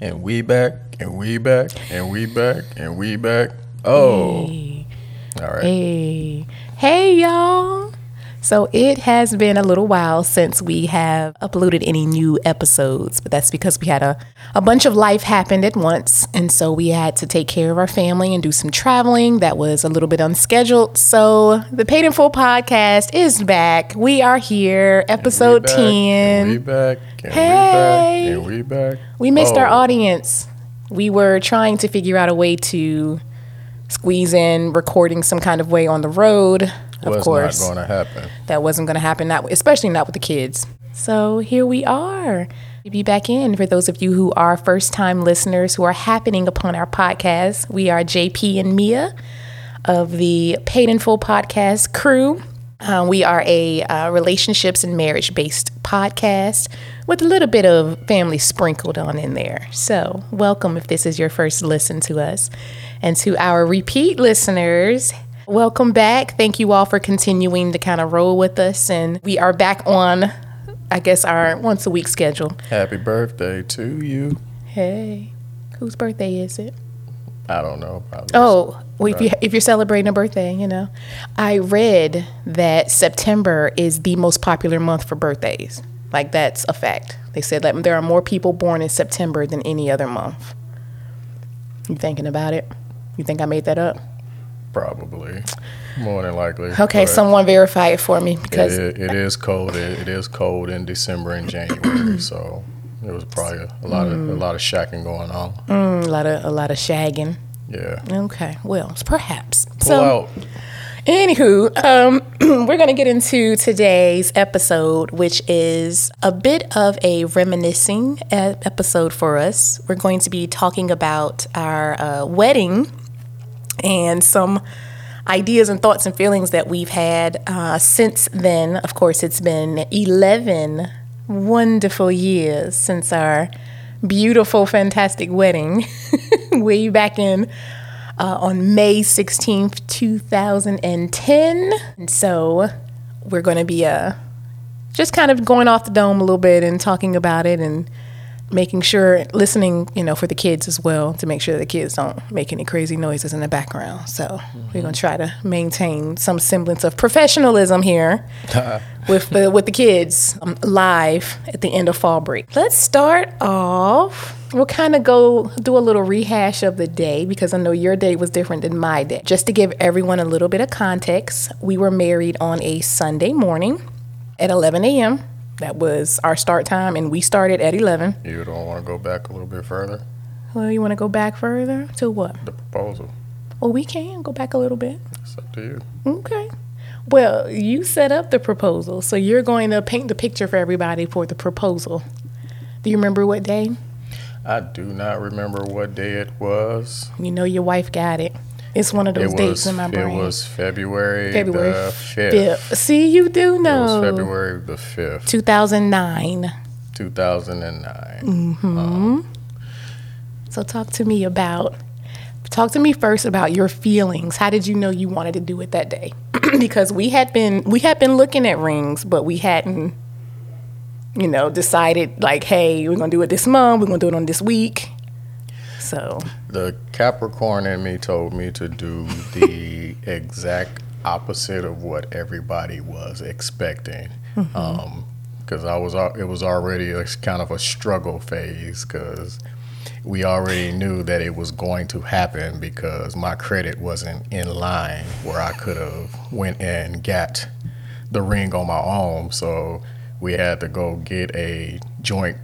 And we back, and we back, and we back, and we back. Oh. Hey. All right. Hey. Hey, y'all. So it has been a little while since we have uploaded any new episodes, but that's because we had a, a bunch of life happened at once. And so we had to take care of our family and do some traveling that was a little bit unscheduled. So the Paid in Full podcast is back. We are here, episode we back, 10. And we back, Hey. we back, and we back. We missed our Oh. audience. We were trying to figure out a way to squeeze in recording some kind of way on the road. Of Was course, not going to happen. that wasn't going to happen. Not especially not with the kids. So here we are. To be back in for those of you who are first time listeners who are happening upon our podcast. We are JP and Mia of the Paid in Full podcast crew. Uh, we are a uh, relationships and marriage based podcast with a little bit of family sprinkled on in there. So, welcome if this is your first listen to us. And to our repeat listeners, welcome back. Thank you all for continuing to kind of roll with us. And we are back on, I guess, our once a week schedule. Happy birthday to you. Hey, whose birthday is it? I don't know. Probably Oh, well, if, you, if you're celebrating a birthday, you know. I read that September is the most popular month for birthdays. Like, that's a fact. They said that there are more people born in September than any other month. You thinking about it? You think I made that up? Probably. More than likely. Okay, someone verify it for me because it, it is cold. It, it is cold in December and January, so it was probably a lot of a lot of shacking going on. mm, a lot of a lot of shagging. Yeah. Okay, well, perhaps. Pull so, out. Anywho, um, we're going to get into today's episode, which is a bit of a reminiscing episode for us. We're going to be talking about our uh, wedding and some ideas and thoughts and feelings that we've had uh, since then. Of course, it's been 11 wonderful years since our beautiful, fantastic wedding, way back in uh, on May 16th, 2010. And so we're going to be uh, just kind of going off the dome a little bit and talking about it and making sure, listening, you know, for the kids as well to make sure the kids don't make any crazy noises in the background. So we're going to try to maintain some semblance of professionalism here with the with the kids um, live at the end of fall break. Let's start off. We'll kind of go do a little rehash of the day because I know your day was different than my day. Just to give everyone a little bit of context, we were married on a Sunday morning at 11 a.m. That was our start time, and we started at 11. You don't want to go back a little bit further? Well, you want to go back further to what? The proposal. Well, we can go back a little bit. It's up to you. Okay. Well, you set up the proposal, so you're going to paint the picture for everybody for the proposal. Do you remember what day? I do not remember what day it was. You know your wife got it. It's one of those it dates was in my brain. it was February, February the fifth. Fifth. See, you do It know. was February the fifth, 2009. two thousand and nine. Hmm. So talk to me about talk to me first about your feelings. How did you know you wanted to do it that day? because we had been we had been looking at rings, but we hadn't you know, decided like, hey, we're going to do it this month, we're going to do it on this week. So, The Capricorn in me told me to do the exact opposite of what everybody was expecting. Mm-hmm. Um, because I was, it was already a, kind of a struggle phase. Because we already knew that it was going to happen because my credit wasn't in line where I could have went and got the ring on my own. So we had to go get a joint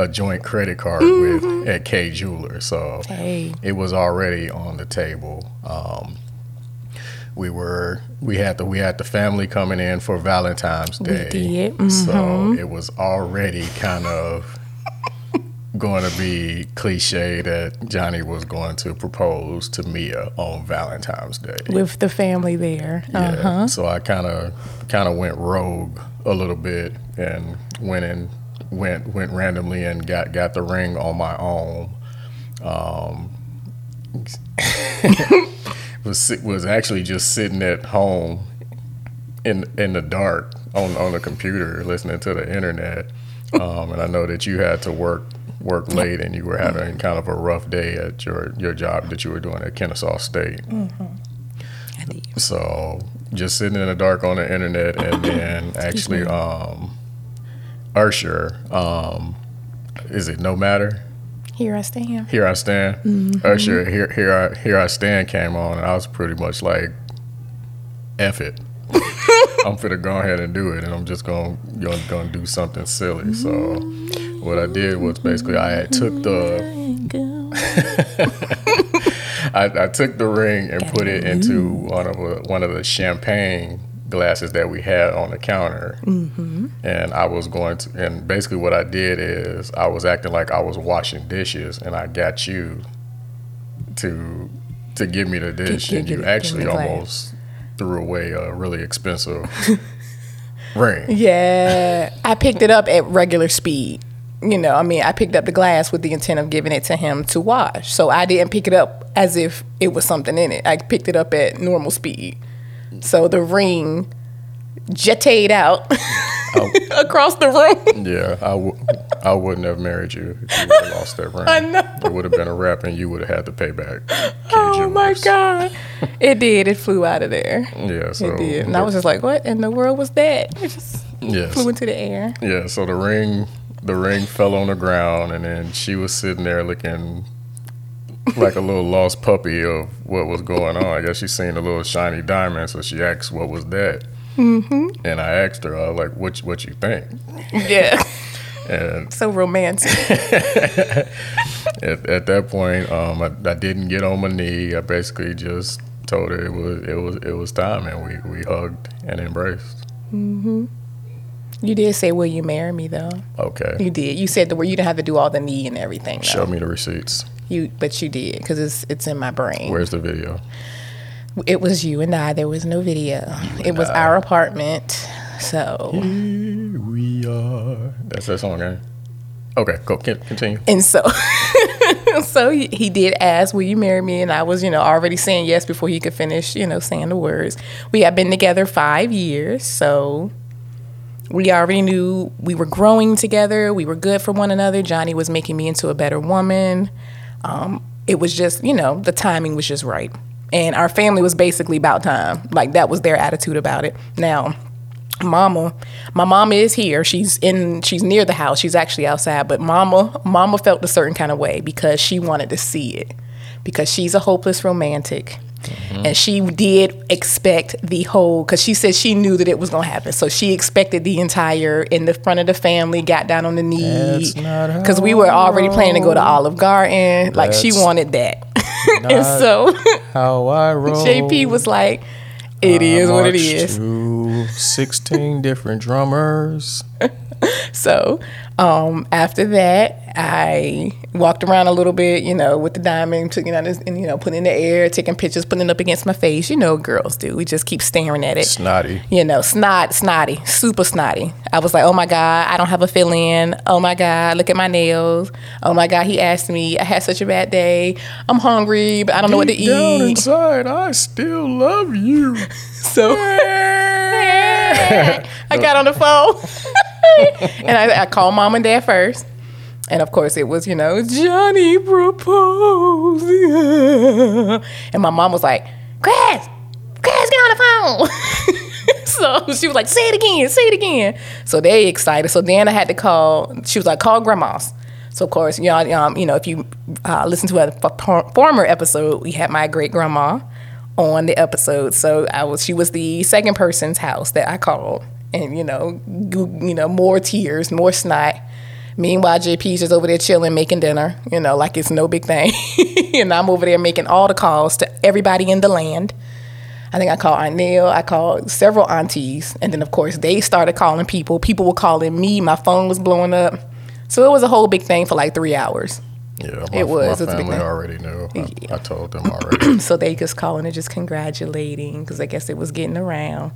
a joint credit card with at Kay Jeweler. So hey, it was already on the table. Um, we were we had the we had the family coming in for Valentine's Day. did, mm-hmm. So it was already kind of going to be cliche that Johnny was going to propose to Mia on Valentine's Day. with the family there. Yeah. Uh-huh. So I kind of kind of went rogue a little bit and went and went went randomly and got got the ring on my own. Um, was was actually just sitting at home in in the dark on on the computer listening to the internet um, and I know that you had to work work late, and you were having kind of a rough day at your your job that you were doing at Kennesaw State. Did. So just sitting in the dark on the internet, and then actually, um, Usher, um, is it No Matter? Here I stand. Here I stand. Usher, here here I here I stand came on, and I was pretty much like, "F it." I'm finna go ahead and do it, and I'm just gonna gonna, gonna do something silly. So, what I did was basically I took the I, I took the ring and put it into one of a, one of the champagne glasses that we had on the counter, mm-hmm. and I was going to. And basically, what I did is I was acting like I was washing dishes, and I got you to to give me the dish, give- and give- you give actually almost threw away a really expensive ring. Yeah, I picked it up at regular speed. You know, I mean, I picked up the glass with the intent of giving it to him to wash. So I didn't pick it up as if it was something in it. I picked it up at normal speed. So the ring jetted out oh. across the room. Yeah, I w- I wouldn't have married you if you would have lost that ring. I know. It would have been a wrap, and you would have had to pay back. Oh my. God. It did. It flew out of there. Yeah, so It did. And I was just like, what in the world was that? It just yes, flew into the air. yeah. So the ring, the ring fell on the ground, and then she was sitting there looking like a little lost puppy of what was going on. I guess she seen a little shiny diamond, so she asked, "What was that?" Mm-hmm. And I asked her, I was like, "What? What you think?" Yeah. And so romantic. at, at that point, um, I, I didn't get on my knee. I basically just told her it was it was it was time, and we, we hugged and embraced. Hmm. You did say, will you marry me, though? Okay, You did. You said the word. You didn't have to do all the knee and everything. Though. show me the receipts. You, but you did because it's it's in my brain. Where's the video? It was you and I. There was no video. It was I. our apartment. So Here we are. That's that song, right? Okay, go con- continue. and so, so he, he did ask, "Will you marry me?" And I was, you know, already saying yes before he could finish, you know, saying the words. We had been together five years, so we already knew we were growing together. We were good for one another. Johnny was making me into a better woman. Um, it was just, you know, the timing was just right. And our family was basically about time. Like that was their attitude about it. Now, mama, my mama is here. She's in she's near the house. She's actually outside, but mama mama felt a certain kind of way because she wanted to see it. Because she's a hopeless romantic. Mm-hmm. And she did expect the whole, because she said she knew that it was going to happen. So she expected the entire, in the front of the family, got down on the knee. That's Because we were already planning to go to Olive Garden. Like she wanted that. and so How I roll. JP was like, it is what it is. To Sixteen different drummers. So um, after that, I walked around a little bit, you know, with the diamond, taking out this, and you know, putting in the air, taking pictures, putting it up against my face. You know, girls do. We just keep staring at it. Snotty. You know, snot, snotty, super snotty. I was like, oh my God, I don't have a fill in. Oh my God, look at my nails. Oh my God, he asked me, I had such a bad day. I'm hungry, but I don't know what to Deep down eat. inside, I still love you. So I got on the phone and I, I called mom and dad first. And of course, it was, you know, Johnny proposed. And my mom was like, Chris, Chris, get on the phone. so she was like, say it again, say it again. So they excited. So then I had to call, she was like, call grandma's. So of course, y'all, um, you know, if you uh, listen to a former episode, we had my great grandma on the episode. So I was, she was the second person's house that I called, and you know, you know, more tears, more snot. Meanwhile, JP's just over there chilling, making dinner, you know, like it's no big thing. and I'm over there making all the calls to everybody in the land. I think I called Aunt Neil, I called several aunties, and then of course they started calling people. People were calling me, my phone was blowing up. So it was a whole big thing for like three hours. Yeah, my, It was. My It was family already knew. I, I told them already. So they just calling and just congratulating because I guess it was getting around.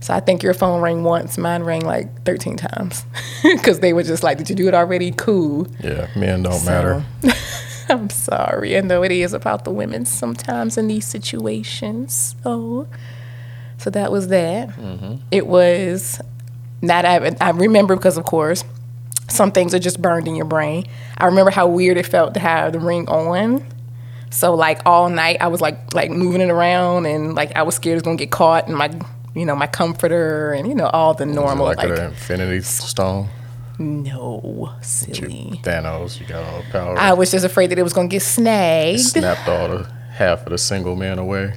So I think your phone rang once, mine rang like 13 times because they were just like, Did you do it already? Cool. yeah, men don't matter. I'm sorry. I know it is about the women sometimes in these situations. So, so that was that. Mm-hmm. It was not, I, I remember because, of course, some things are just burned in your brain. I remember how weird it felt to have the ring on. So like all night I was like like moving it around and like I was scared it was gonna get caught and my you know my comforter and you know all the normal like, like, an Infinity Stone. no silly. Thanos, you got all the power. I was just afraid that it was gonna get snagged. snapped all the half of the single man away.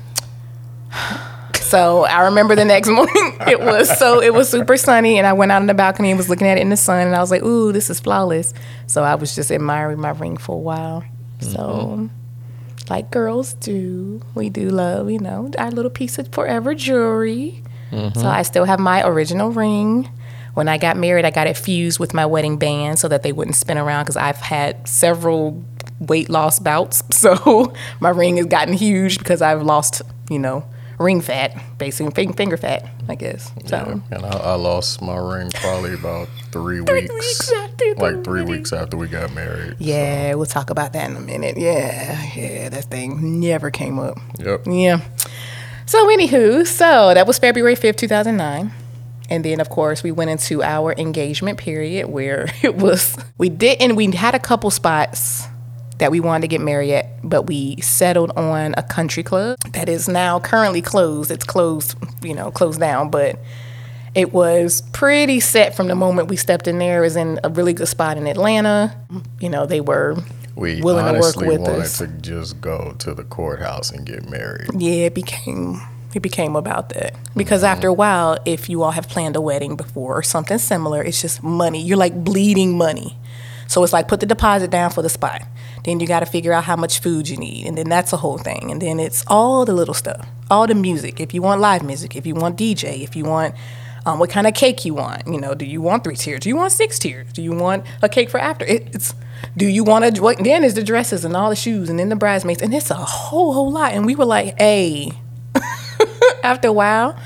So I remember the next morning it was so it was super sunny and I went out on the balcony and was looking at it in the sun and I was like, ooh, this is flawless. So I was just admiring my ring for a while. So mm-hmm. like girls do, we do love, you know, our little piece of forever jewelry. So I still have my original ring. When I got married, I got it fused with my wedding band so that they wouldn't spin around because I've had several weight loss bouts. So my ring has gotten huge because I've lost, you know, ring fat, basically finger fat, I guess. So Yeah, and I, I lost my ring probably about three, Three weeks, weeks after like three weeks after we got married. yeah, we'll talk about that in a minute. Yeah, yeah, that thing never came up. Yep. Yeah. So, anywho, so that was February 5th, 2009. And then, of course, we went into our engagement period where it was, we didn't, we had a couple spots that we wanted to get married at, but we settled on a country club that is now currently closed. It's closed, you know, closed down, but it was pretty set from the moment we stepped in there. It was in a really good spot in Atlanta. You know, they were We willing to work honestly with wanted us. to just go to the courthouse and get married. Yeah, it became it became about that because mm-hmm. after a while, if you all have planned a wedding before or something similar, it's just money. You're like bleeding money. So it's like put the deposit down for the spot. Then you got to figure out how much food you need, and then that's a whole thing. And then it's all the little stuff, all the music. If you want live music, if you want DJ, if you want um, what kind of cake you want. You know, do you want three tiers? Do you want six tiers? Do you want a cake for after? It, it's do you want to? What then is the dresses and all the shoes and then the bridesmaids and it's a whole whole lot. And we were like, hey. After a while,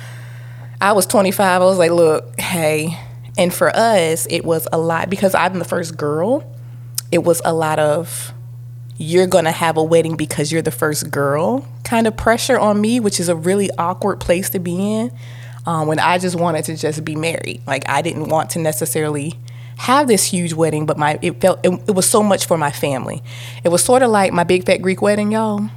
I was 25. I was like, look, hey. And for us, it was a lot because I'm the first girl. It was a lot of you're gonna have a wedding because you're the first girl kind of pressure on me, which is a really awkward place to be in. Um, when I just wanted to just be married, like I didn't want to necessarily have this huge wedding, but my it felt it, it was so much for my family. It was sort of like my big fat Greek wedding, y'all.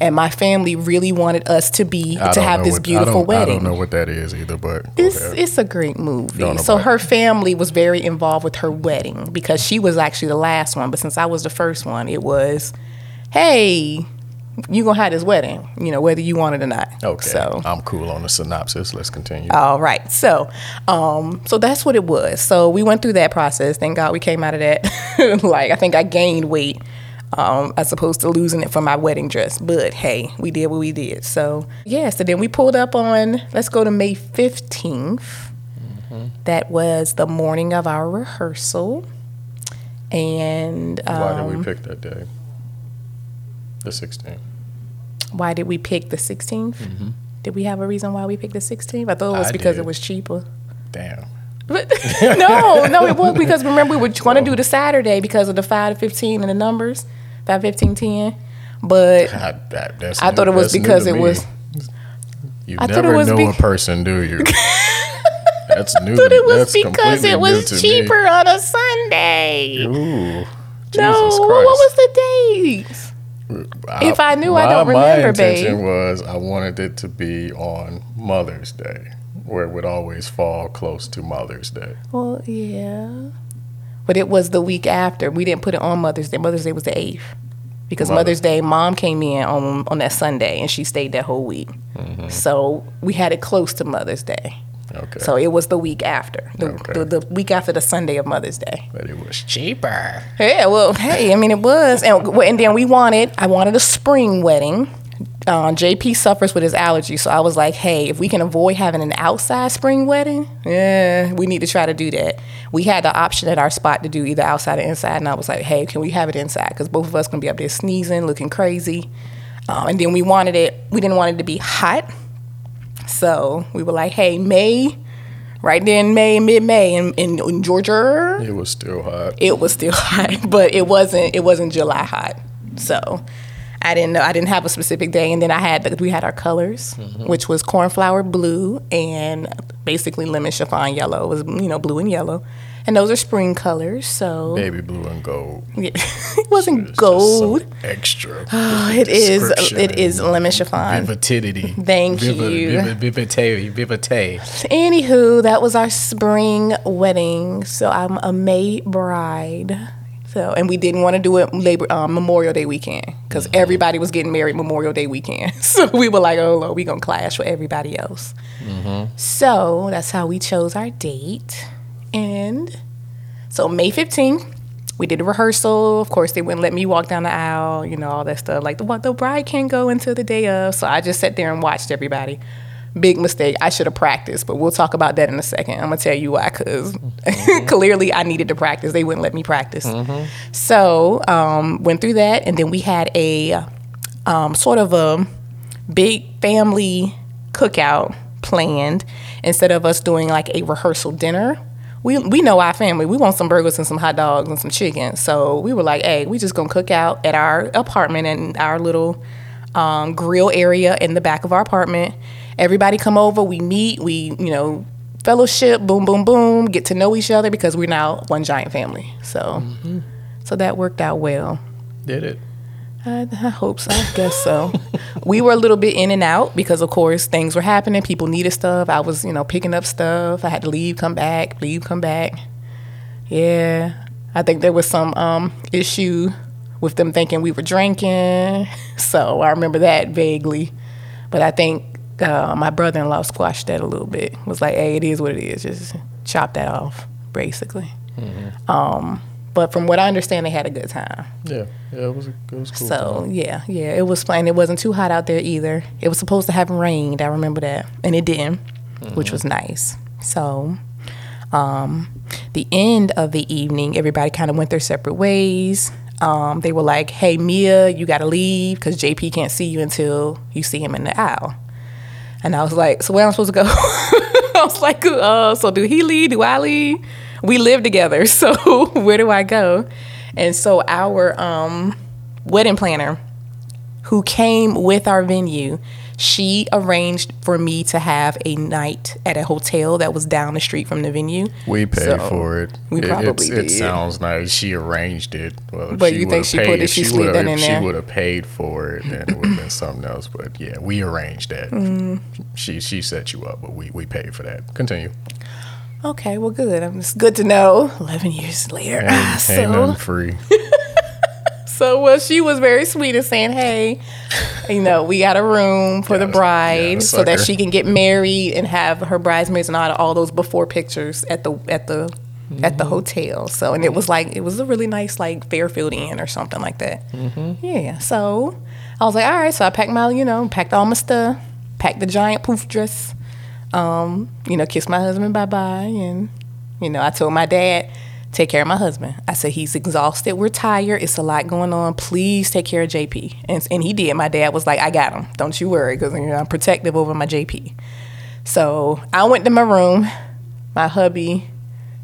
And my family really wanted us to be I to have this what- I beautiful don't- wedding. I don't know what that is either, but It's it's a great movie. So her family was very involved with her wedding because she was actually the last one, but since I was the first one, it was, hey, you gonna have this wedding, you know, whether you want it or not. okay. So I'm cool on the synopsis. Let's continue. all right. So, um, so that's what it was. So we went through that process. Thank God we came out of that. like I think I gained weight, um, as opposed to losing it for my wedding dress. But hey, we did what we did. So yeah. So then we pulled up on. Let's go to May 15th That was the morning of our rehearsal, and um, Why did we pick that day? The 16th. why did we pick the 16th? Mm-hmm. Did we have a reason why we picked the 16th? I thought it was I because did. it was cheaper. Damn. But no, no, it was because remember we were going to do the Saturday because of the five to fifteen and the numbers, five, 15, 10. But God, that, that's I new- thought it was because it me. was. You I never know be- a person, do you? That's new. I thought it was because it was to me. cheaper on a Sunday. Ooh. Jesus no, Christ. what was the dates? If I knew, I don't my remember, intention babe. was I wanted it to be on Mother's Day, where it would always fall close to Mother's Day. Well, yeah, but it was the week after. We didn't put it on Mother's Day. Mother's Day was the eighth because Mother- Mother's Day, Mom came in on on that Sunday and she stayed that whole week. Mm-hmm. So we had it close to Mother's Day. Okay. So it was the week after, the, Okay. the, the week after the Sunday of Mother's Day. but it was cheaper. Yeah, well, hey, I mean, it was, and and then we wanted, I wanted a spring wedding. Uh, JP suffers with his allergy, so I was like, hey, if we can avoid having an outside spring wedding, yeah, we need to try to do that. We had the option at our spot to do either outside or inside, and I was like, hey, can we have it inside? Because both of us gonna be up there sneezing, looking crazy. Um, and then we wanted it, we didn't want it to be hot, so we were like, hey, May, right there in May, mid May, in, in, in Georgia, It was still hot. it was still hot, but it wasn't it wasn't July hot. So I didn't know I didn't have a specific day, and then I had the, we had our colors, mm-hmm. which was cornflower blue and basically lemon chiffon yellow. It was you know blue and yellow, and those are spring colors. So Baby blue and gold. yeah. it wasn't It's gold. extra. Oh, it is. It is lemon chiffon. Vividity. Thank Viva- you. Vivite. Vivite. Anywho, that was our spring wedding. So I'm a May bride. So and we didn't want to do it Labor um, Memorial Day weekend because mm-hmm. everybody was getting married Memorial Day weekend. So we were like, oh Lord, we gonna clash with everybody else. Mm-hmm. So that's how we chose our date. And so May 15th, we did a rehearsal. Of course, they wouldn't let me walk down the aisle, you know, all that stuff. Like the the bride can't go until the day of. So I just sat there and watched everybody. Big mistake. I should have practiced, but we'll talk about that in a second. I'm gonna tell you why, because clearly I needed to practice. They wouldn't let me practice. So um, went through that, and then we had a um, sort of a big family cookout planned instead of us doing like a rehearsal dinner. We, we know our family. We want some burgers and some hot dogs and some chicken. So we were like, hey, we just gonna cook out at our apartment and our little um, grill area in the back of our apartment. Everybody come over, we meet, we, you know, fellowship, boom, boom, boom, get to know each other because we're now one giant family. So so that worked out well. Did it? I, I hope so. I guess so. we were a little bit in and out because, of course, things were happening. People needed stuff. I was, you know, picking up stuff. I had to leave, come back, leave, come back. Yeah, I think there was some um, issue with them thinking we were drinking. So I remember that vaguely. But I think uh, my brother-in-law squashed that a little bit. Was like, "Hey, it is what it is. Just chop that off, basically." Um, but from what I understand, they had a good time. Yeah. Yeah. It was. It was cool. So yeah, yeah, it was fine. It wasn't too hot out there either. It was supposed to have rained. I remember that, and it didn't, which was nice. So, um, the end of the evening, everybody kind of went their separate ways. Um, they were like, "Hey, Mia, you got to leave because JP can't see you until you see him in the aisle." And I was like, "So where am I supposed to go?" I was like, uh, "So do he leave? Do I leave? We live together, so where do I go?" And so our um, wedding planner, who came with our venue, she arranged for me to have a night at a hotel that was down the street from the venue. We paid So, for it. we It- probably did. It sounds nice. She arranged it. Well, But you think she put it- she if slid that in there? She would have paid for it, and it would have been something else. But yeah, we arranged that. Mm. She she set you up, but we we paid for that. Continue. Okay, well, good. Um, It's good to know. Eleven years later, ain't so nothing free. so well, she was very sweet in saying, "Hey, you know, we got a room for the bride yes, so that she can get married and have her bridesmaids and all, all those before pictures at the at the at the hotel." So, and it was like it was a really nice like Fairfield Inn or something like that. Yeah. So I was like, all right. So I packed my, you know, packed all my stuff, packed the giant poof dress, um, you know, kissed my husband bye bye, and you know, I told my dad, take care of my husband. I said he's exhausted, we're tired, it's a lot going on. Please take care of JP, and and he did. My dad was like, I got him. Don't you worry, because you know, I'm protective over my JP. So I went to my room. My hubby,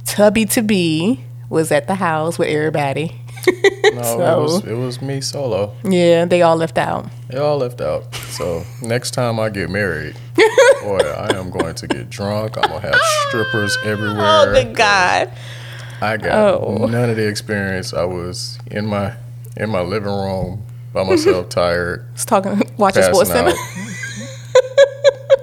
tubby to be, was at the house with everybody. No, So- it was it was me solo. Yeah, they all left out. They all left out. So next time I get married, boy, I am going to get drunk. I'm gonna have strippers everywhere. Oh, thank God. I got Oh. none of the experience. I was in my in my living room by myself, tired, was talking, watching SportsCenter.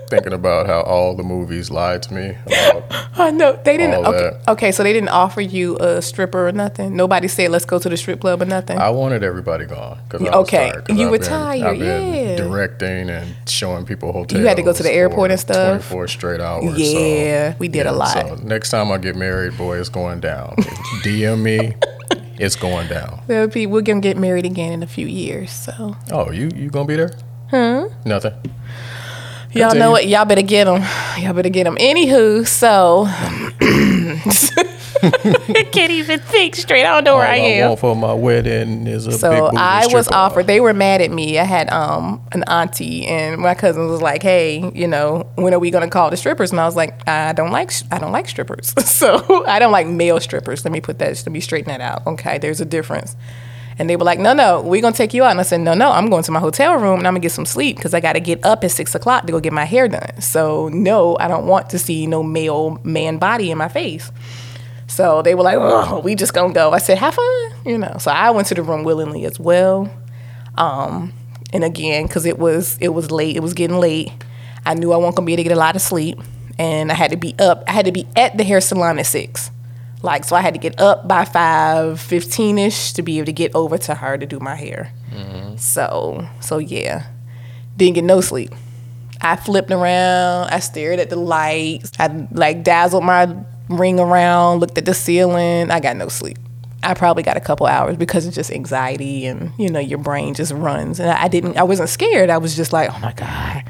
thinking about how all the movies lied to me about I know they didn't. Okay, okay, so they didn't offer you a stripper or nothing. Nobody said let's go to the strip club or nothing. I wanted everybody gone because I was Okay, tired. you I've were been- tired, yeah. directing and showing people hotels. You had to go to the airport and stuff? Twenty four straight hours. Yeah, so, we did a lot. So next time I get married, boy, it's going down. DM me, it's going down. Well, Pete, we're gonna get married again in a few years, so Oh, you you gonna be there? Huh? Nothing. Y'all know what? Y'all better get them. Y'all better get them. Anywho, so I can't even think straight. I don't know where All I I am. want for my wedding is a So booty I was stripper. offered. They were mad at me. I had um an auntie, and my cousin was like, "Hey, you know, when are we gonna call the strippers?" And I was like, "I don't like I don't like strippers. so I don't like male strippers. Let me put that. Let me straighten that out. Okay, there's a difference." And they were like, "No, no, we're gonna take you out." And I said, "No, no, I'm going to my hotel room and I'm gonna get some sleep because I got to get up at six o'clock to go get my hair done. So no, I don't want to see no male man body in my face." So they were like, "Oh, we just gonna go." I said, "Have fun," you know. So I went to the room willingly as well. Um, and again, because it was it was late, it was getting late. I knew I wasn't gonna be able to get a lot of sleep, and I had to be up. I had to be at the hair salon at six. Like so, I had to get up by five fifteen ish to be able to get over to her to do my hair. Mm-hmm. So so yeah, didn't get no sleep. I flipped around. I stared at the lights. I like dazzled my ring around. Looked at the ceiling. I got no sleep. I probably got a couple hours because it's just anxiety and you know your brain just runs. And I, I didn't. I wasn't scared. I was just like, oh my god.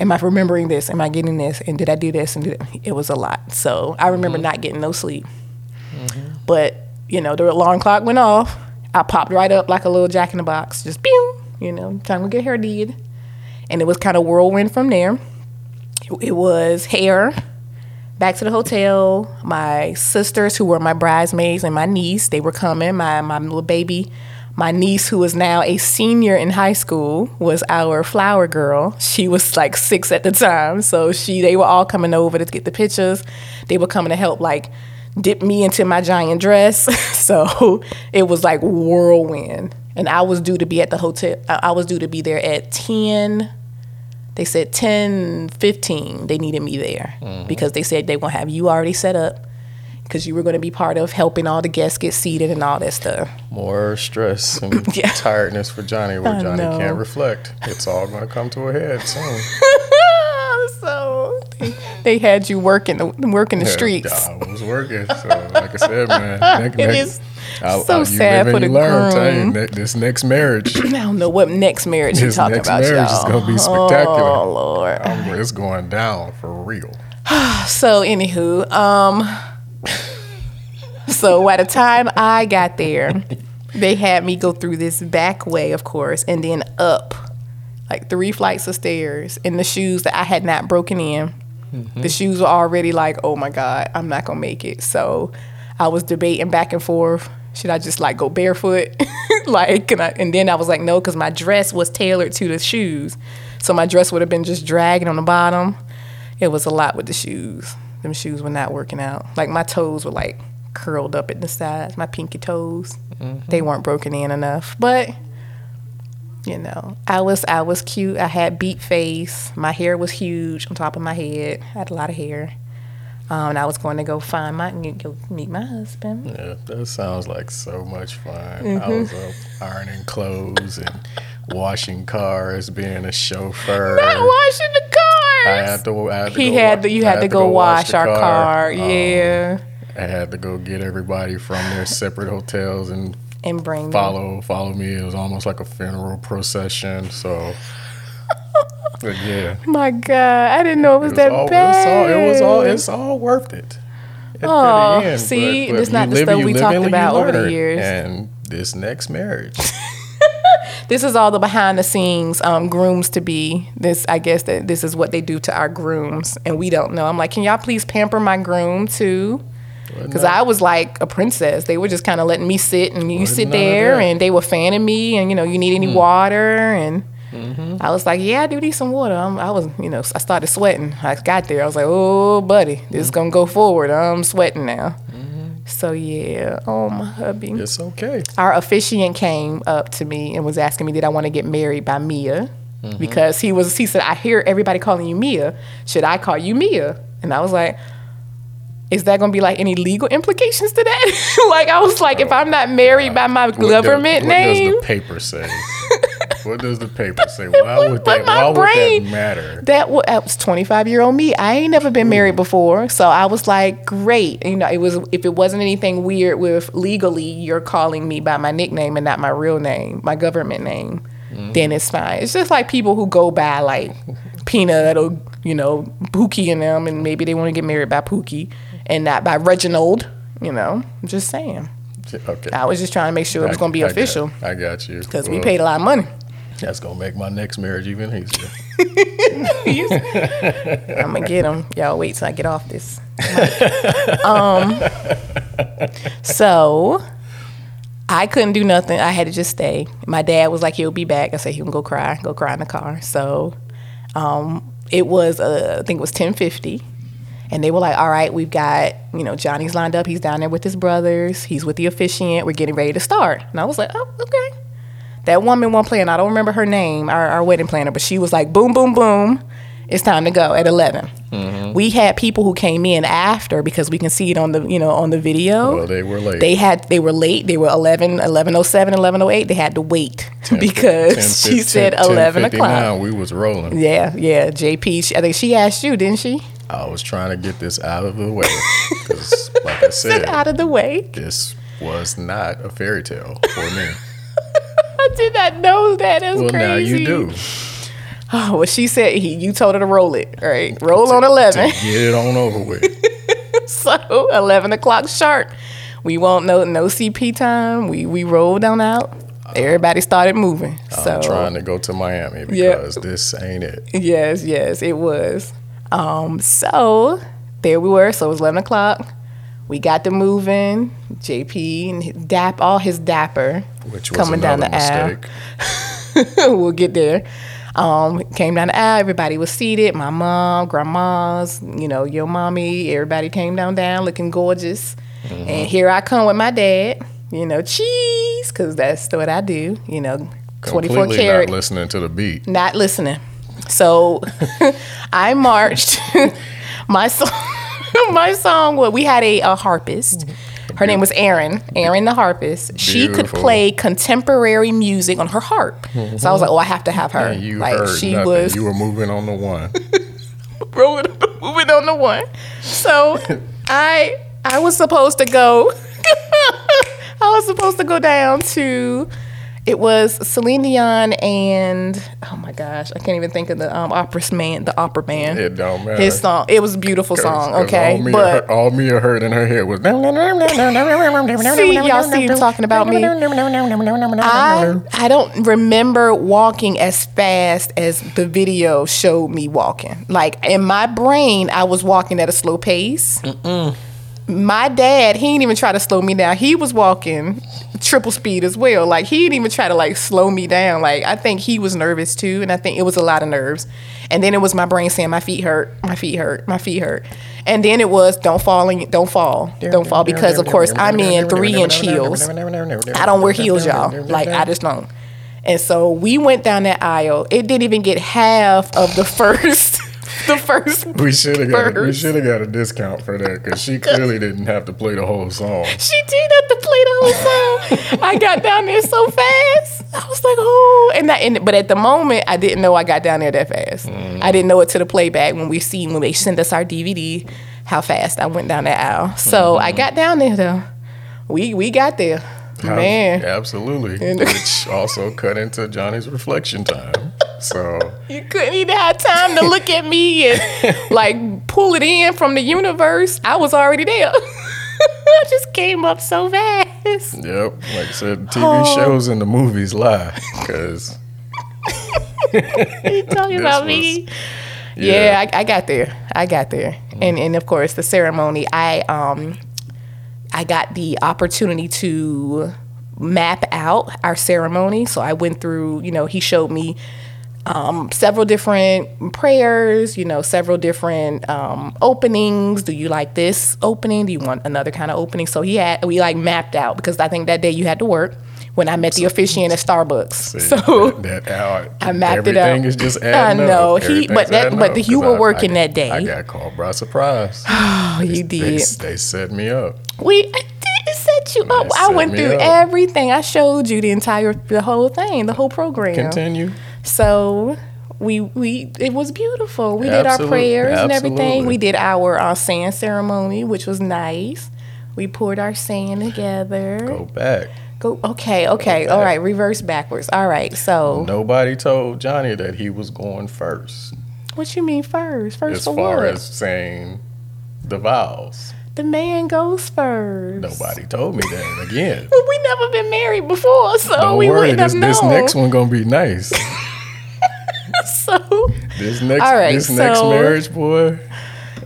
Am I remembering this? Am I getting this? And did I do this? And did it, it was a lot. So I remember mm-hmm. not getting no sleep. But you know, the alarm clock went off. I popped right up like a little jack in the box, just pew. You know, time to get hair did, and it was kind of whirlwind from there. It, it was hair. Back to the hotel. My sisters, who were my bridesmaids, and my niece, they were coming. My my little baby, my niece, who is now a senior in high school, was our flower girl. She was like six at the time, so she they were all coming over to get the pictures. They were coming to help like dip me into my giant dress. so it was like whirlwind. And I was due to be at the hotel. I was due to be there at 10. They said 10, 15. They needed me there mm-hmm. because they said they to have you already set up because you were going to be part of helping all the guests get seated and all that stuff. More stress and Yeah. tiredness for Johnny where I Johnny know. can't reflect. It's all going to come to a head soon. so they, they had you working the working the streets. I was working. So, like I said, man, next, It next, is so sad for the you learn. You, groom. ne- this next marriage, I don't know what next marriage you're this talking next about, marriage is y'all. going to be spectacular. Oh Lord. Um, it's going down for real. So anywho, um so by the time I got there, they had me go through this back way, of course, and then up like three flights of stairs in the shoes that I had not broken in. The mm-hmm. shoes were already like, oh my God, I'm not gonna make it. So I was debating back and forth. Should I just like go barefoot? like, can I, and then I was like, no, because my dress was tailored to the shoes. So my dress would have been just dragging on the bottom. It was a lot with the shoes. Them shoes were not working out. Like my toes were like curled up at the sides, my pinky toes. They mm-hmm. weren't broken in enough. But you know, I was I was cute. I had beat face. My hair was huge on top of my head. I had a lot of hair. Um, and I was going to go find my go meet my husband. Yeah, that sounds like so much fun. I Mm-hmm. was up ironing clothes and washing cars, being a chauffeur. Not washing the cars. I had to. I had to he go had wa- to. You I had, to go, wash, the our car. Um, yeah, I had to go get everybody from their separate hotels and and bring them. follow follow me. It was almost like a funeral procession. So, yeah, My God, I didn't know it was, it was that all, it was bad. all it was all it's all worth it. At Oh, end, see, but, but it's not the stuff we talked about over the years. And this next marriage, This is all the behind the scenes um, grooms to be. This, I guess, that this is what they do to our grooms, and we don't know. I'm like, can y'all please pamper my groom too? Because I was like a princess. They were just kind of letting me sit, and you Wasn't sit there, and they were fanning me, and you know, you need any hmm. water, and mm-hmm. I was like, yeah, I do need some water. I'm, I was, you know, I started sweating. I got there, I was like, oh, buddy, this is gonna go forward. I'm sweating now. Mm-hmm. So yeah, oh my hubby. It's okay. our officiant came up to me and was asking me did I want to get married by Mia? Mm-hmm. Because he was he said I hear everybody calling you Mia. Should I call you Mia? And I was like is that going to be like any legal implications to that like I was like if I'm not married by my What government what name what does the paper say? what does the paper say? Why would that? Why brain- would that matter? that wa- that was 25 year old me I ain't never been married mm. before so I was like great you know it was if it wasn't anything weird with legally you're calling me by my nickname and not my real name my government name mm. then it's fine it's just like people who go by like Peanut or you know Pookie and them and maybe they want to get married by Pookie and not by Reginald you know I'm just saying Okay, I was just trying to make sure it was going to be I got- official I got you. because we paid a lot of money That's gonna make my next marriage even easier. I'm gonna get them. Y'all wait till I get off this. um, so I couldn't do nothing. I had to just stay. My dad was like, he'll be back. I said he can go cry, go cry in the car. So um, it was, uh, I think it was ten fifty, And they were like, all right, we've got, you know, Johnny's lined up. He's down there with his brothers. He's with the officiant. We're getting ready to start. And I was like, oh, okay. That woman won't play, and I don't remember her name, our, our wedding planner, but she was like, boom, boom, boom. It's time to go at 11. Mm-hmm. We had people who came in after because we can see it on the, you know, on the video. Well, they were late. They had they were late. They were 11, 1107, 1108. They had to wait because she said 11 o'clock. We was rolling. Yeah, yeah. JP, I think she asked you, didn't she? I was trying to get this out of the way because, like I Said out of the way. this was not a fairy tale for me. I did not know that. That's well, crazy. now you do. Oh, well, she said he, you told her to roll it, right? Roll on To 11. get it on over with. so 11 o'clock sharp. We won't know no CP time. We we rolled on out. Uh, Everybody started moving. So I'm trying to go to Miami because this ain't it. Yes, yes, it was. Um, so there we were. So it was eleven o'clock. We got the moving. JP and his dap, all his dapper, Which was coming down the aisle. we'll get there. Um, came down the aisle. Everybody was seated. My mom, grandmas, you know, your mommy. Everybody came down down, looking gorgeous. Mm-hmm. And here I come with my dad. You know, cheese, because that's what I do. You know, twenty four karat not listening to the beat. not listening. So I marched my song. My song. Well, we had a, a harpist. Her name was Erin. Erin the harpist. She could play contemporary music on her harp. So I was like, oh, I have to have her. And you like she nothing. was You were moving on the one. moving on the one. So I I was supposed to go. I was supposed to go down to. It was Celine Dion and oh my gosh, I can't even think of the um, opera man, the opera man. It don't matter. His song. It was a beautiful song. 'Cause Okay, all Mia, but heard, all Mia heard in her head was. see, y'all see him talking about me. I I don't remember walking as fast as the video showed me walking. Like in my brain, I was walking at a slow pace. My dad, he didn't even try to slow me down. He was walking triple speed as well. Like he didn't even try to like slow me down. Like I think he was nervous too, and I think it was a lot of nerves. And then it was my brain saying, "My feet hurt, my feet hurt, my feet hurt." And then it was, "Don't fall, in, don't fall, don't fall," because of course I'm in three inch heels. I don't wear heels, y'all. Like I just don't. And so we went down that aisle. It didn't even get half of the first, the first. We should have got we should have got a discount for that because she clearly didn't have to play the whole song. She did have to play the whole song. I got down there so fast. I was like, oh, and that. And, but at the moment, I didn't know I got down there that fast. Mm. I didn't know it to the playback when we see when they sent us our DVD. How fast I went down that aisle. So mm-hmm. I got down there though. We we got there. Man, absolutely. Which also cut into Johnny's reflection time. So You couldn't even have time to look at me and like pull it in from the universe. I was already there. I just came up so fast. Yep, like I said, TV Oh. shows and the movies lie because You talking about me? Yeah, I, I got there. I got there, and and of course the ceremony. I um, I got the opportunity to map out our ceremony. So I went through. You know, he showed me um, several different prayers, you know, several different um, openings. Do you like this opening? Do you want another kind of opening? So he had, we like mapped out because I think that day you had to work when I met the officiant at Starbucks. So that, that how I mapped it out. everything is just I know. up. He- but that- but the- you were I- working I- that day. I got called by surprise. oh, you they, did. they set me up. We I did set you up. I went through up. everything. I showed you the entire, the whole thing, the whole program. Continue. So we we it was beautiful. We did our Absolute- prayers and everything. We did our uh, sand ceremony, which was nice. We poured our sand together. Go back. Go okay, okay, all right. Reverse backwards. All right. So Nobody told Johnny that he was going first, what you mean first? First as for far what? as saying the vows. the man goes first. Nobody told me that. Again, But we never been married before, so don't we worry. wouldn't This, have known. this next one gonna be nice. So This next, All right, this next so- marriage, boy,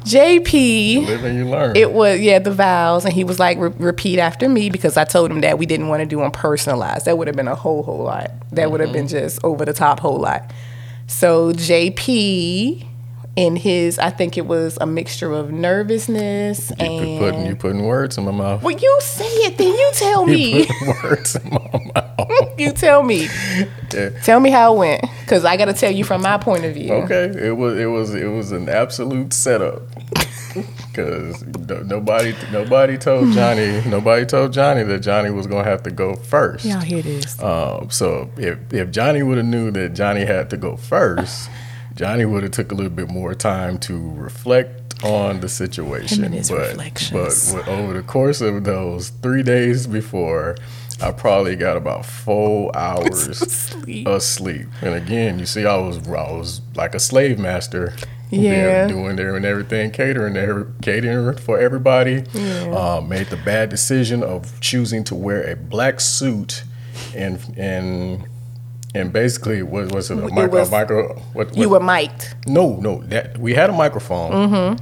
JP. live and you learn. It was yeah the vows, and he was like Re- repeat after me because I told him that we didn't want to do them personalized. That would have been a whole whole lot. That would have been mm-hmm. just over the top whole lot. So JP, in his, I think it was a mixture of nervousness You and. putting you putting words in my mouth. well, you say it, then you tell me. words in my mouth. you tell me. Yeah. Tell me how it went, because I got to tell you from my point of view. Okay, it was it was it was an absolute setup. Because nobody nobody told Johnny nobody told Johnny that Johnny was gonna have to go first. Y'all hear this? Um, so if if Johnny would have knew that Johnny had to go first, Johnny would have took a little bit more time to reflect on the situation. Him and his but but over the course of those three days before, I probably got about four hours Asleep. And again, you see, I was I was like a slave master. Yeah. doing there and everything, catering there, catering for everybody. Uh, made the bad decision of choosing to wear a black suit, and and and basically, what was it? A It micro, was- micro what, You were mic'd. no, no. That we had a microphone,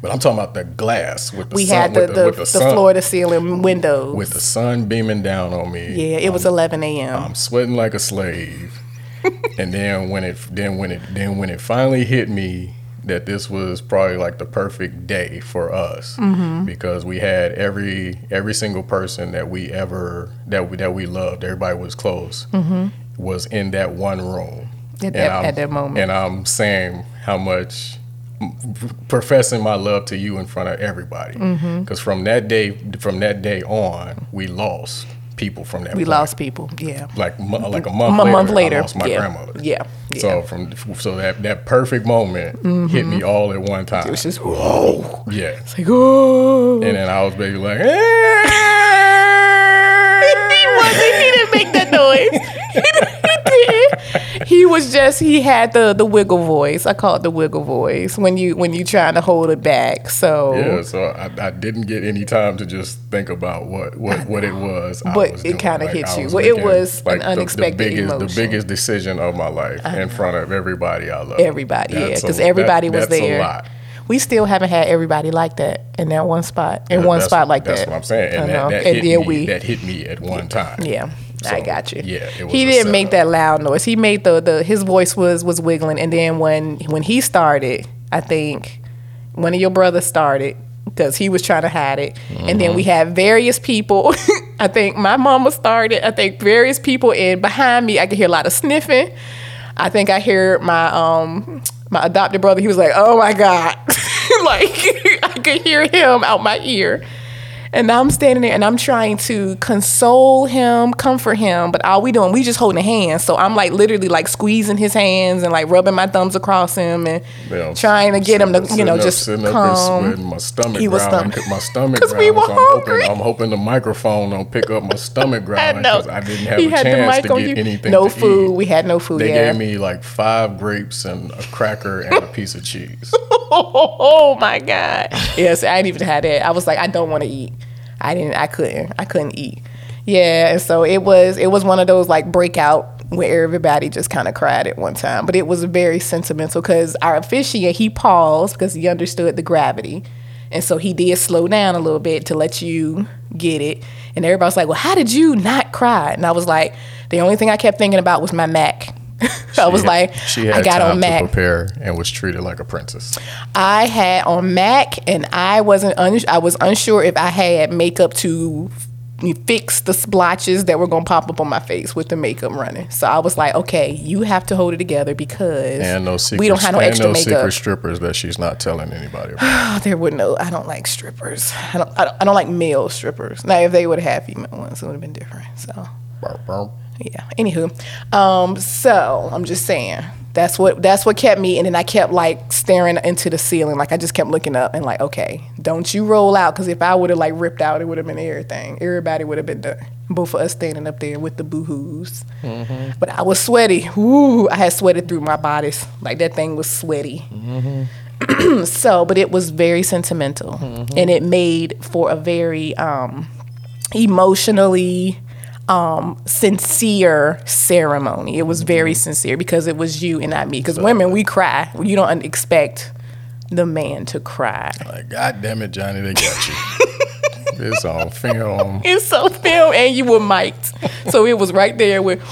but I'm talking about the glass with the Mm-hmm. We sun, had the, with the, with the, sun, floor to ceiling windows. with the sun beaming down on me. yeah, it was 11 a.m. I'm sweating like a slave. and then when it then when it then when it finally hit me that this was probably like the perfect day for us Mm-hmm. because we had every every single person that we ever that we that we loved everybody was close was in that one room Mm-hmm. At that- at that moment. and I'm saying how much professing my love to you in front of everybody because Mm-hmm. from that day from that day on we lost people from that we point lost people. Yeah. like like a month A later, month later. I lost my yeah. grandmother. Yeah. Yeah. So from so that that perfect moment hit me all at one time. it was just, whoa. yeah. It's like, oh. And then I was basically like, he wasn't. He didn't make that noise. he was just. He had the the wiggle voice. I call it the wiggle voice when you when you trying to hold it back. So. yeah. So I, I didn't get any time to just think about what what, what it was. But was it kinda Like, hit you. Well, it was an the- the, unexpected biggest, emotion. The biggest decision of my life in uh-huh. front of everybody I love. Everybody, yeah, That's a- because everybody that- was that's there. A lot. We still haven't had everybody like that in that one spot. In one spot like that's that. That's what I'm saying. And that, that hit then me. we. that hit me at one time. Yeah, I got you. yeah, it was he didn't make that loud noise. He made the the his voice was was wiggling, and then when when he started, I think one of your brothers started because he was trying to hide it, and then Mm-hmm. we had various people. I think my mama started. I think various people, and behind me, I could hear a lot of sniffing. I think I hear my um my adopted brother. He was like, "Oh my god!" like I could hear him out my ear. And I'm standing there and I'm trying to console him, comfort him, but all we doing, we just holding hands. So I'm like literally like squeezing his hands and like rubbing my thumbs across him and know, trying to get him to, you know, up- just sitting up calm. my stomach He was growling, stom- my stomach 'Cause we were so I'm hoping, hungry. I'm hoping the microphone don't pick up my stomach I growling because I didn't have he a chance to get you. anything. No food. Eat. We had no food. They yeah. gave me like five grapes and a cracker and a piece of cheese. oh my god. Yes, I didn't even have that. I was like, I don't want to eat. I didn't. I couldn't. I couldn't eat. Yeah, and so it was. It was one of those like breakout where everybody just kind of cried at one time. But it was very sentimental because our officiant he paused because he understood the gravity, and so he did slow down a little bit to let you get it. And everybody was like, "Well, how did you not cry?" And I was like, "The only thing I kept thinking about was my Mac." I was had- like, she had I got time on Mac. to prepare and was treated like a princess. I had on Mac, and I wasn't. Un- I was unsure if I had makeup to fix the splotches that were gonna pop up on my face with the makeup running. So I was like, okay, you have to hold it together because And no secret, we don't have no and extra no makeup. secret strippers that she's not telling anybody about. There would no. I don't like strippers. I don't. I don't, I don't like male strippers. Now, if they would have had female ones, it would have been different. So. Burp, burp. Yeah anywho um so i'm just saying that's what that's what kept me and then i kept like staring into the ceiling like i just kept looking up and like okay don't you roll out because if i would have like ripped out it would have been everything everybody would have been done both of us standing up there with the boohoos. But i was sweaty Ooh, i had sweated through my bodice, like that thing was sweaty. So but it was very sentimental and it made for a very um emotionally um, sincere ceremony. It was very sincere because it was you and not me. Because women, we cry. You don't expect the man to cry. Like, God damn it, Johnny, they got you. it's on film. It's so film, and you were mic'd, so it was right there with.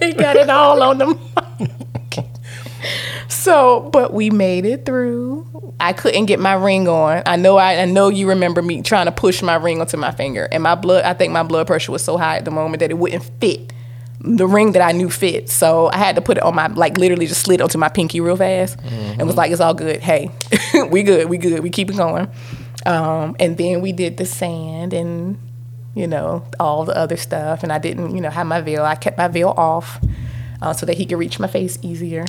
he got it all on the. mic. So, but we made it through. I couldn't get my ring on. I know. I, I know you remember me trying to push my ring onto my finger, and my blood. I think my blood pressure was so high at the moment that it wouldn't fit the ring that I knew fit. So I had to put it on my like literally just slid onto my pinky real fast, and was like, "It's all good. Hey, we good. We good. We keep it going." Um, and then we did the sand and you know all the other stuff, and I didn't you know have my veil. I kept my veil off uh, so that he could reach my face easier.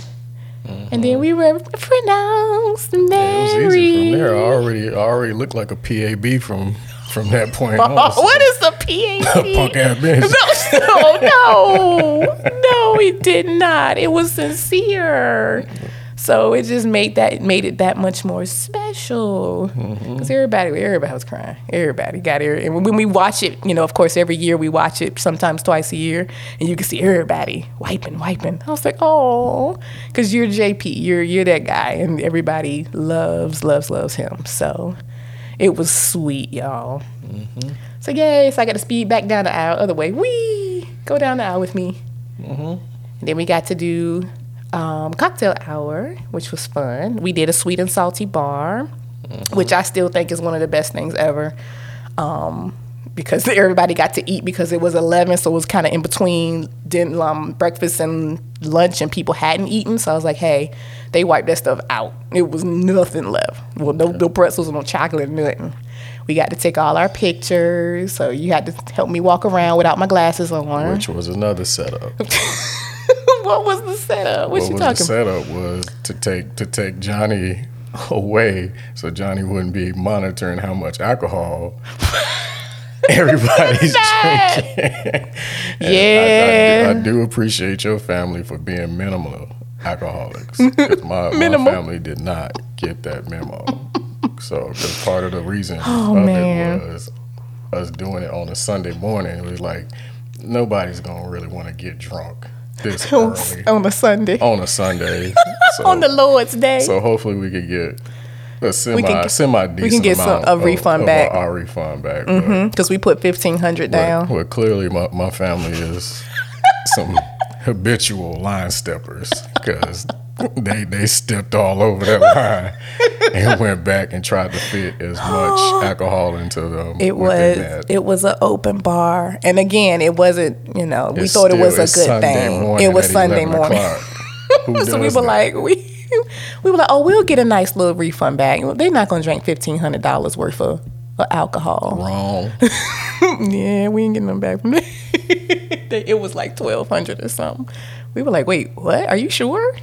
And then we were pronounced It was married. easy from there. I already, I already looked like a PAB from from that point on. what is the PAB? Punk ass bitch. no, no, no, it did not. It was sincere. So it just made that made it that much more special mm-hmm. because everybody everybody was crying. Everybody got it. And when we watch it, you know, of course, every year we watch it, sometimes twice a year, and you can see everybody wiping, wiping. I was like, oh, because you're JP, you're you're that guy, and everybody loves, loves, loves him. So it was sweet, y'all. Mm-hmm. So yay! So I got to speed back down the aisle, other way. We Go down the aisle with me. Mm-hmm. And then we got to do um, cocktail hour, which was fun. We did a sweet and salty bar, which I still think is one of the best things ever. Um, because everybody got to eat because it was 11, so it was kind of in between din- um, breakfast and lunch, and people hadn't eaten. So I was like, hey, they wiped that stuff out. It was nothing left. Well, no, no pretzels, no chocolate, nothing. We got to take all our pictures, so you had to help me walk around without my glasses on. Which was another setup. what was the setup? What, what you was talking the setup was to take to take Johnny away so Johnny wouldn't be monitoring how much alcohol everybody's drinking. And I- I, Yeah. I do appreciate your family for being minimal alcoholics. my, my family did not get that memo. So, because part of the reason Oh, of man. it was us doing it on a Sunday morning. It was like nobody's gonna really want to get drunk this early on a Sunday, on a Sunday. So, on the Lord's Day. so hopefully we could get a semi can get- semi decent get some- a refund of back. Our, our refund back. Because mm-hmm. we put fifteen hundred down. well, clearly my, my family is some habitual line steppers because they they stepped all over that line and went back and tried to fit as much alcohol into them. It was that. it was an open bar, and again, it wasn't. You know, we It's thought it was a good Sunday thing. It was Sunday morning. so we were that? like, we we were like, oh, we'll get a nice little refund back. They're not gonna drink fifteen hundred dollars worth of, of alcohol. wrong. Yeah, we ain't getting them back from. They- it was like twelve hundred or something. We were like, wait, what? Are you sure?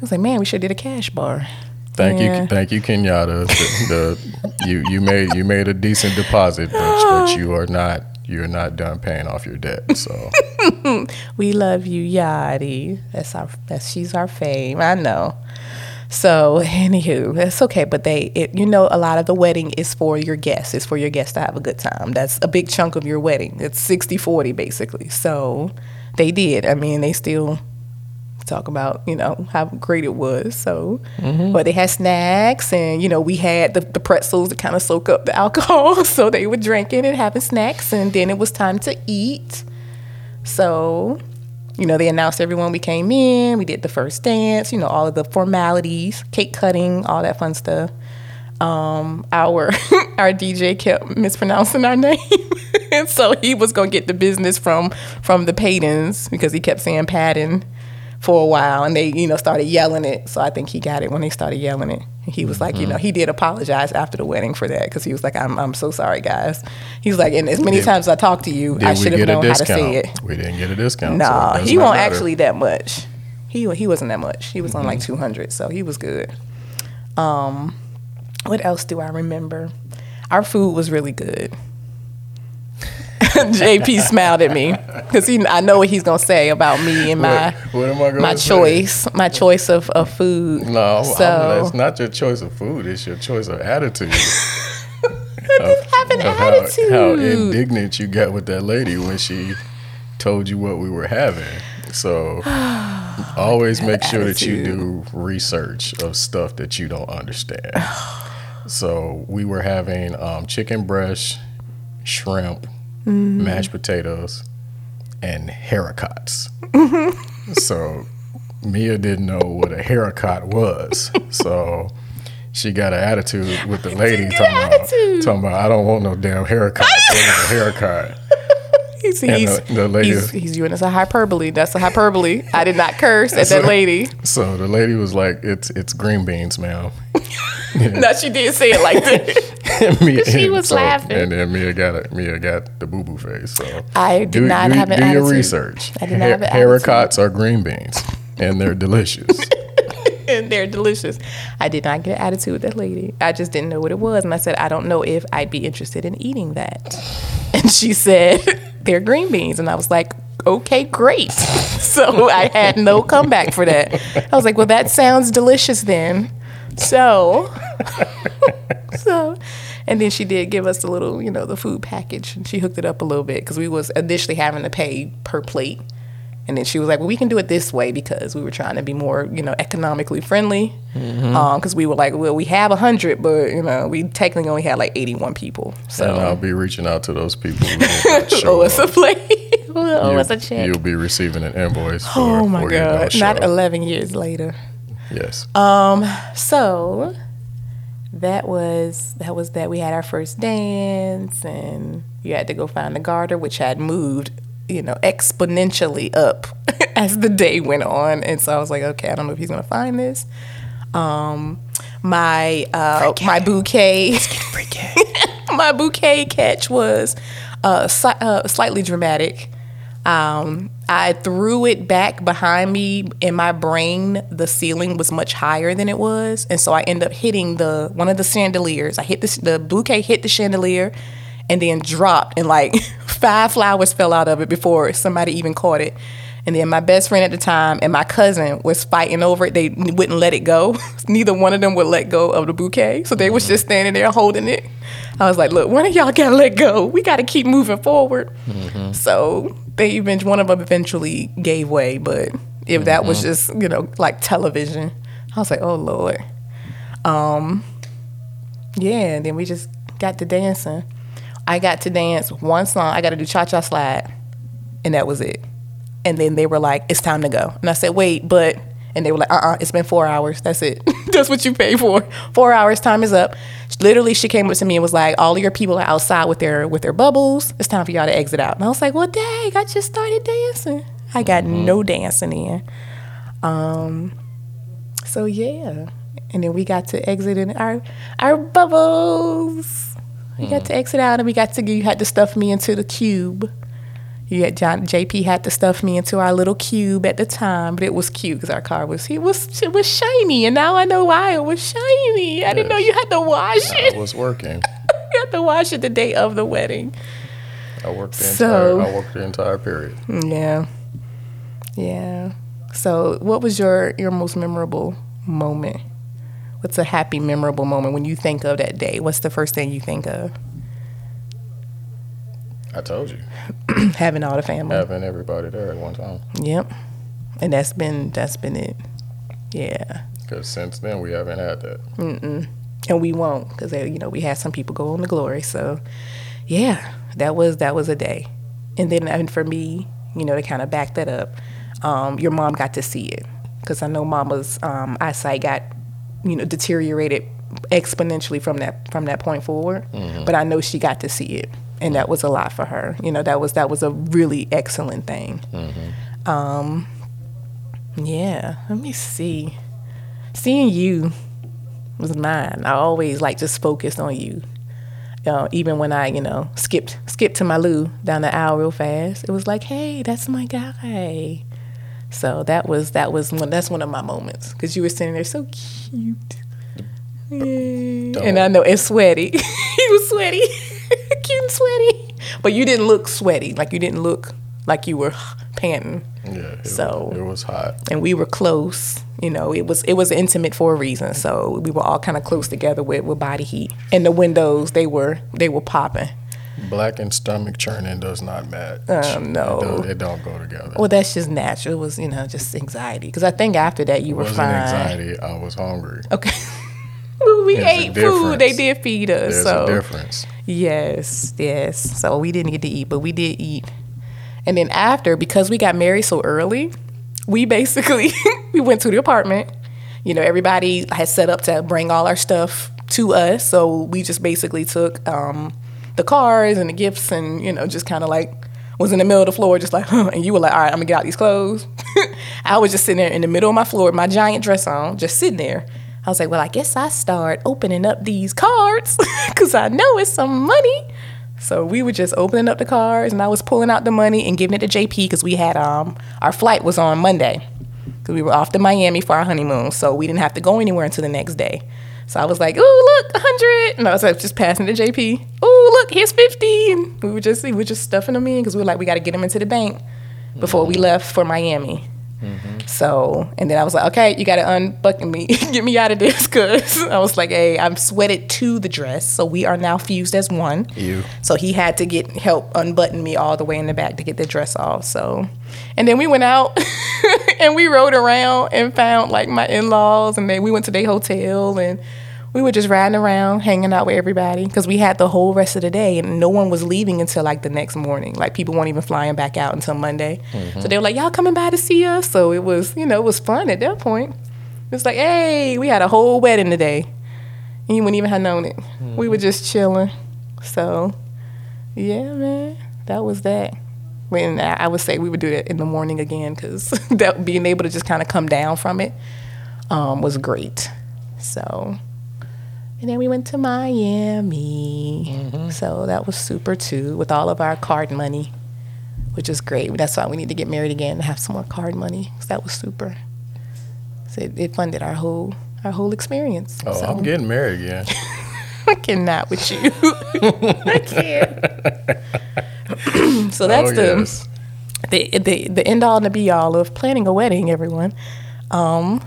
I was like, man, we should have did a cash bar. Thank Yeah. you, thank you, Kenyatta. The, the you you made you made a decent deposit, but, but you are not you're not done paying off your debt. So We love you, Yachty. That's our that's she's our fame. I know. So anywho, that's okay. But they, it, you know, a lot of the wedding is for your guests. It's for your guests to have a good time. That's a big chunk of your wedding. It's 60-40 basically. So they did. I mean, they still talk about you know how great it was. So, but they had snacks, and you know we had the, the pretzels to kind of soak up the alcohol. So they were drinking and having snacks, and then it was time to eat. So, you know, they announced everyone we came in. We did the first dance, you know, all of the formalities, cake cutting, all that fun stuff. Um, our our DJ kept mispronouncing our name, and so he was gonna get the business from from the Paydens because he kept saying Patton for a while, and they you know started yelling it. So I think he got it when they started yelling it. He was like, you know, he did apologize after the wedding for that because he was like, I'm I'm so sorry, guys. He was like, and as many Did- times as I talked to you, I should have known how to say it. We didn't get a discount. so Nah, it he won't matter. actually that much. He he wasn't that much. He was on like two hundred, so he was good. Um, what else do I remember? Our food was really good. JP smiled at me because he I know what he's gonna say about me and my What, what am I going my to choice, my choice of, of food. No, I'm- so that's not your choice of food. It's your choice of attitude. have an of how, attitude. how indignant you got with that lady when she told you what we were having. So always make sure that you do research of stuff that you don't understand. so we were having um, chicken breast, shrimp, mashed potatoes, and haricots. so Mia didn't know what a haircut was, so she got an attitude with the lady talking about, attitude. talking about, I don't want no damn haircut. I want a haircut. He's, And he's, the- the lady- he's, he's doing this a hyperbole. That's a hyperbole. I did not curse at that lady. So the lady was like, "It's it's green beans, ma'am." No, she did say it like that. Mia, She was so- laughing. and then Mia got it. Mia got the boo boo face. So I did do, not do, have an do your research. I did not have an haircuts are green beans, and they're delicious. and they're delicious. I did not get an attitude with that lady. I just didn't know what it was. And I said, I don't know if I'd be interested in eating that. And she said, they're green beans. And I was like, okay, great. So I had no comeback for that. I was like, well, that sounds delicious then. So, so, and then she did give us the little, you know, the food package. And she hooked it up a little bit because we was initially having to pay per plate. And then she was like, "Well, we can do it this way because we were trying to be more, you know, economically friendly. Because we were like, well, we have hundred, but you know, we technically only had like eighty-one people. So and I'll be reaching out to those people who did not show oh, it's a up. plate. oh, You- it's a check. You'll be receiving an invoice. For, Oh my for god! no-show. Not eleven years later. Yes. Um. So that was that was that. We had our first dance, and you had to go find the garter, which had moved, you know, exponentially up as the day went on. And so I was like, okay, I don't know if he's gonna find this. Um, my uh, my bouquet, my bouquet catch was uh, si- uh, slightly dramatic. Um, I threw it back behind me. In my brain, the ceiling was much higher than it was, and so I ended up hitting the one of the chandeliers. I hit the the bouquet hit the chandelier, and then dropped, and like five flowers fell out of it before somebody even caught it. And then my best friend at the time and my cousin was fighting over it. They wouldn't let it go. Neither one of them would let go of the bouquet, so they was just standing there holding it. I was like, "Look, one of y'all gotta let go. We gotta keep moving forward." So they even one of them eventually gave way, but if that was just you know like television, I was like, "Oh Lord." Um, yeah, and then we just got to dancing. I got to dance one song. I got to do cha cha slide, and that was it. And then they were like, "It's time to go." And I said, "Wait, but." And they were like, "Uh, uh it's been four hours. That's it. That's what you pay for. Four hours. Time is up." Literally, she came up to me and was like, "All of your people are outside with their with their bubbles. It's time for y'all to exit out." And I was like, "Well, dang, I just started dancing. I got no dancing in." Um, so yeah, and then we got to exit in our our bubbles. We got to exit out, and we got to you had to stuff me into the cube. You had John JP had to stuff me into our little cube at the time, but it was cute because our car was it was it was shiny, and now I know why it was shiny. I didn't know you had to wash I it. was working. you had to wash it the day of the wedding. I worked the So- entire. I worked the entire period. Yeah, yeah. So, what was your your most memorable moment? What's a happy, memorable moment when you think of that day? What's the first thing you think of? I told you, Having all the family. having everybody there at one time. Yep. And that's been that's been it. Yeah. Because since then we haven't had that. And we won't because you know we had some people go on to glory. So yeah, that was that was a day. And then and for me, you know, to kind of back that up, um, your mom got to see it because I know Mama's um, eyesight got you know deteriorated exponentially from that from that point forward. But I know she got to see it, and that was a lot for her. You know, that was that was a really excellent thing. Um, yeah. Let me see. Seeing you was mine. I always like just focused on you. Uh, even when I, you know, skipped skipped to my loo down the aisle real fast, it was like, hey, that's my guy. So that was that was one that's one of my moments because you were sitting there so cute, Yeah. and I know it's sweaty. he was sweaty, cute and sweaty, but you didn't look sweaty. Like you didn't look like you were panting Yeah. It So- was, it was hot. and we were close. You know, it was it was intimate for a reason. So we were all kind of close together with, with body heat. And the windows they were they were popping. Black and stomach churning does not match. Oh, no. It don't, it don't go together. Well, that's just natural. It was you know just anxiety. Because I think after that you it were fine. anxiety. I was hungry. Okay. Well, we There's ate food. They did feed us. There's so a difference. Yes, yes. So we didn't get to eat, but we did eat. And then after, because we got married so early, we basically we went to the apartment. You know, everybody had set up to bring all our stuff to us, so we just basically took um, the cars and the gifts, and you know, just kind of like was in the middle of the floor, just like, huh, and you were like, all right, I'm gonna get out these clothes. I was just sitting there in the middle of my floor, my giant dress on, just sitting there. I was like, well, I guess I start opening up these cards because I know it's some money. So we were just opening up the cards, and I was pulling out the money and giving it to JP because we had um our flight was on Monday because we were off to Miami for our honeymoon, so we didn't have to go anywhere until the next day. So I was like, "Ooh, look, hundred, and I was like, just passing to JP. Ooh, look, here's fifty. And we were just we were just stuffing them in because we were like, we got to get them into the bank before we left for Miami. Mm-hmm. So, and then I was like, okay, you got to unbuckle me, get me out of this, because I was like, hey, I'm sweated to the dress, so we are now fused as one. You. So he had to get help unbutton me all the way in the back to get the dress off. So, and then we went out and we rode around and found like my in laws, and then we went to their hotel and we were just riding around, hanging out with everybody because we had the whole rest of the day, and no one was leaving until like the next morning. Like people weren't even flying back out until Monday. So they were like, "Y'all coming by to see us?" So it was, you know, it was fun at that point. It was like, "Hey, we had a whole wedding today," and you wouldn't even have known it. We were just chilling. So, yeah, man, that was that. When I I would say we would do that in the morning again because that being able to just kind of come down from it um, was great. So, and then we went to Miami. So that was super too, with all of our card money, which is great. That's why we need to get married again and have some more card money. 'cause that was super. So it, it funded our whole our whole experience. Oh, so I'm getting married again. I cannot with you. I can't. so that's oh, the yes. the the the end all and the be all of planning a wedding, everyone. Um,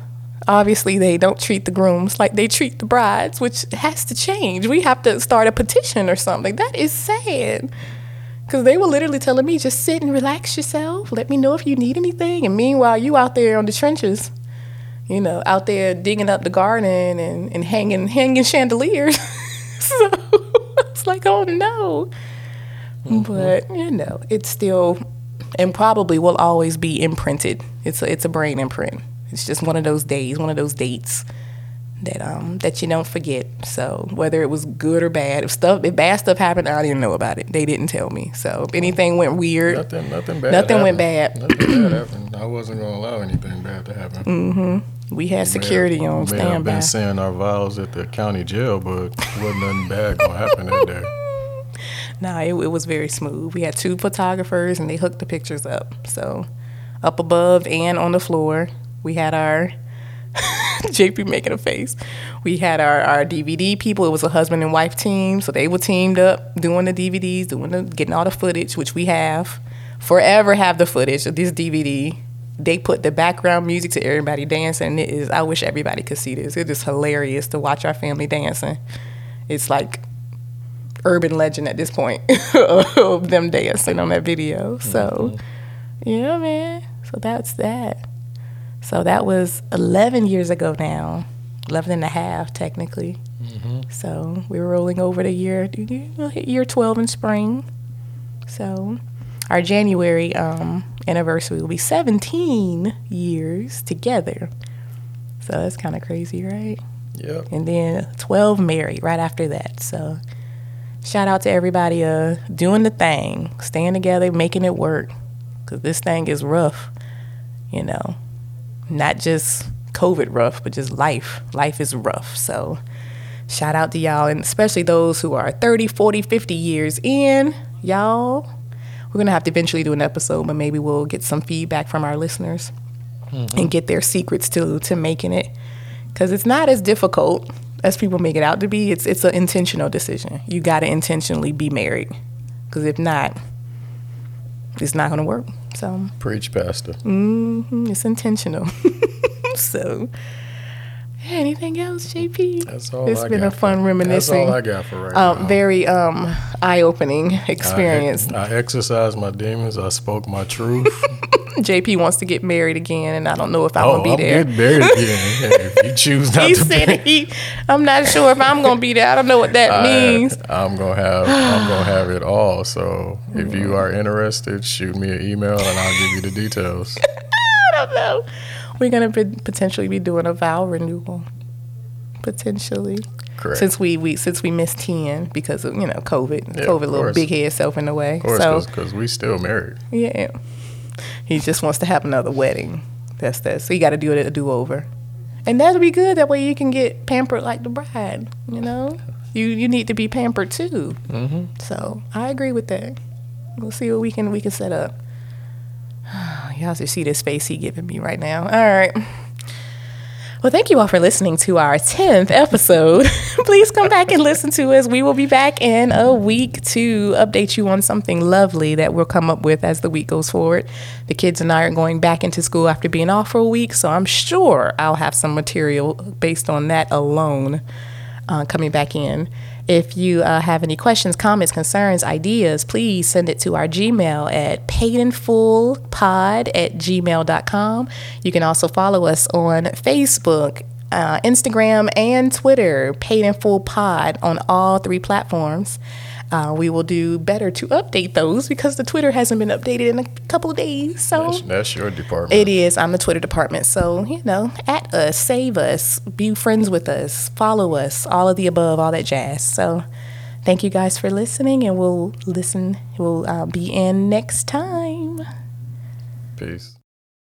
obviously, they don't treat the grooms like they treat the brides, which has to change. We have to start a petition or something. That is sad. Because they were literally telling me, just sit and relax yourself. Let me know if you need anything. And meanwhile, you out there on the trenches, you know, out there digging up the garden and, and hanging hanging chandeliers. so it's like, oh no. Mm-hmm. But you know, it's still and probably will always be imprinted. It's a, it's a brain imprint. It's just one of those days, one of those dates that um that you don't forget. So whether it was good or bad, if stuff if bad stuff happened, I didn't know about it. They didn't tell me. So if anything went weird, Nothing, nothing bad. Nothing went bad. Nothing bad happened. I wasn't gonna allow anything bad to happen. Mm-hmm. we had security may have, on may have standby. been saying our vows at the county jail, but wasn't nothing bad gonna happen that day. Nah, it, it was very smooth. We had two photographers and they hooked the pictures up. So up above and on the floor, we had our JP making a face. We had our, our DVD people. It was a husband and wife team, so they were teamed up doing the DVDs, doing the getting all the footage, which we have forever have the footage of this DVD. They put the background music to everybody dancing. And it is. I wish everybody could see this. It is hilarious to watch our family dancing. It's like urban legend at this point of them dancing on that video. So, mm-hmm. yeah, man. So that's that. So that was 11 years ago now, 11 and a half technically. So we're rolling over the year, year 12 in spring. So our January um, anniversary will be 17 years together. So that's kind of crazy, right? Yep. and then 12 married right after that. So shout out to everybody uh doing the thing, staying together, making it work cuz this thing is rough, you know. Not just COVID rough, but just life. Life is rough. So shout out to y'all and especially those who are 30, 40, 50 years in. Y'all, we're going to have to eventually do an episode, but maybe we'll get some feedback from our listeners mm-hmm. and get their secrets to to making it because it's not as difficult as people make it out to be. It's it's an intentional decision. You got to intentionally be married because if not, it's not going to work. So Preach, Pastor. mm, it's intentional. so. Anything else, JP? That's all It's I been got a fun for, reminiscing. That's all I got for right um, now. very um, eye-opening experience. I, I exercised my demons. I spoke my truth. JP wants to get married again, and I don't know if I'm oh, gonna be I'm there. getting married again. If you choose not He to said be, he. I'm not sure if I'm gonna be there. I don't know what that I, means. I'm gonna have I'm gonna have it all. So if you are interested, shoot me an email and I'll give you the details. I don't know. We're gonna be, potentially be doing a vow renewal, potentially. Correct. Since we, we since we missed ten because of you know COVID, Yeah, COVID little big head self in the way. of course, so because we still married. yeah, he just wants to have another wedding. That's that. So you got to do it a do over, and that'll be good. That way you can get pampered like the bride. You know, you you need to be pampered too. Mm-hmm. So I agree with that. We'll see what we can we can set up. Y'all should see this face he giving me right now. All right. Well, thank you all for listening to our 10th episode. Please come back and listen to us. We will be back in a week to update you on something lovely that we'll come up with as the week goes forward. The kids and I are going back into school after being off for a week, so I'm sure I'll have some material based on that alone uh, coming back in. If you uh, have any questions, comments, concerns, ideas, please send it to our Gmail at paidinfullpod at gmail.com. You can also follow us on Facebook, uh, Instagram, and Twitter, Paid in Full Pod on all three platforms. Uh, we will do better to update those because the Twitter hasn't been updated in a couple of days. So That's, that's your department. it is. I'm the Twitter department. So, you know, at us, save us, be friends with us, follow us, all of the above, all that jazz. So, thank you guys for listening, and we'll listen, we'll uh, be in next time. Peace.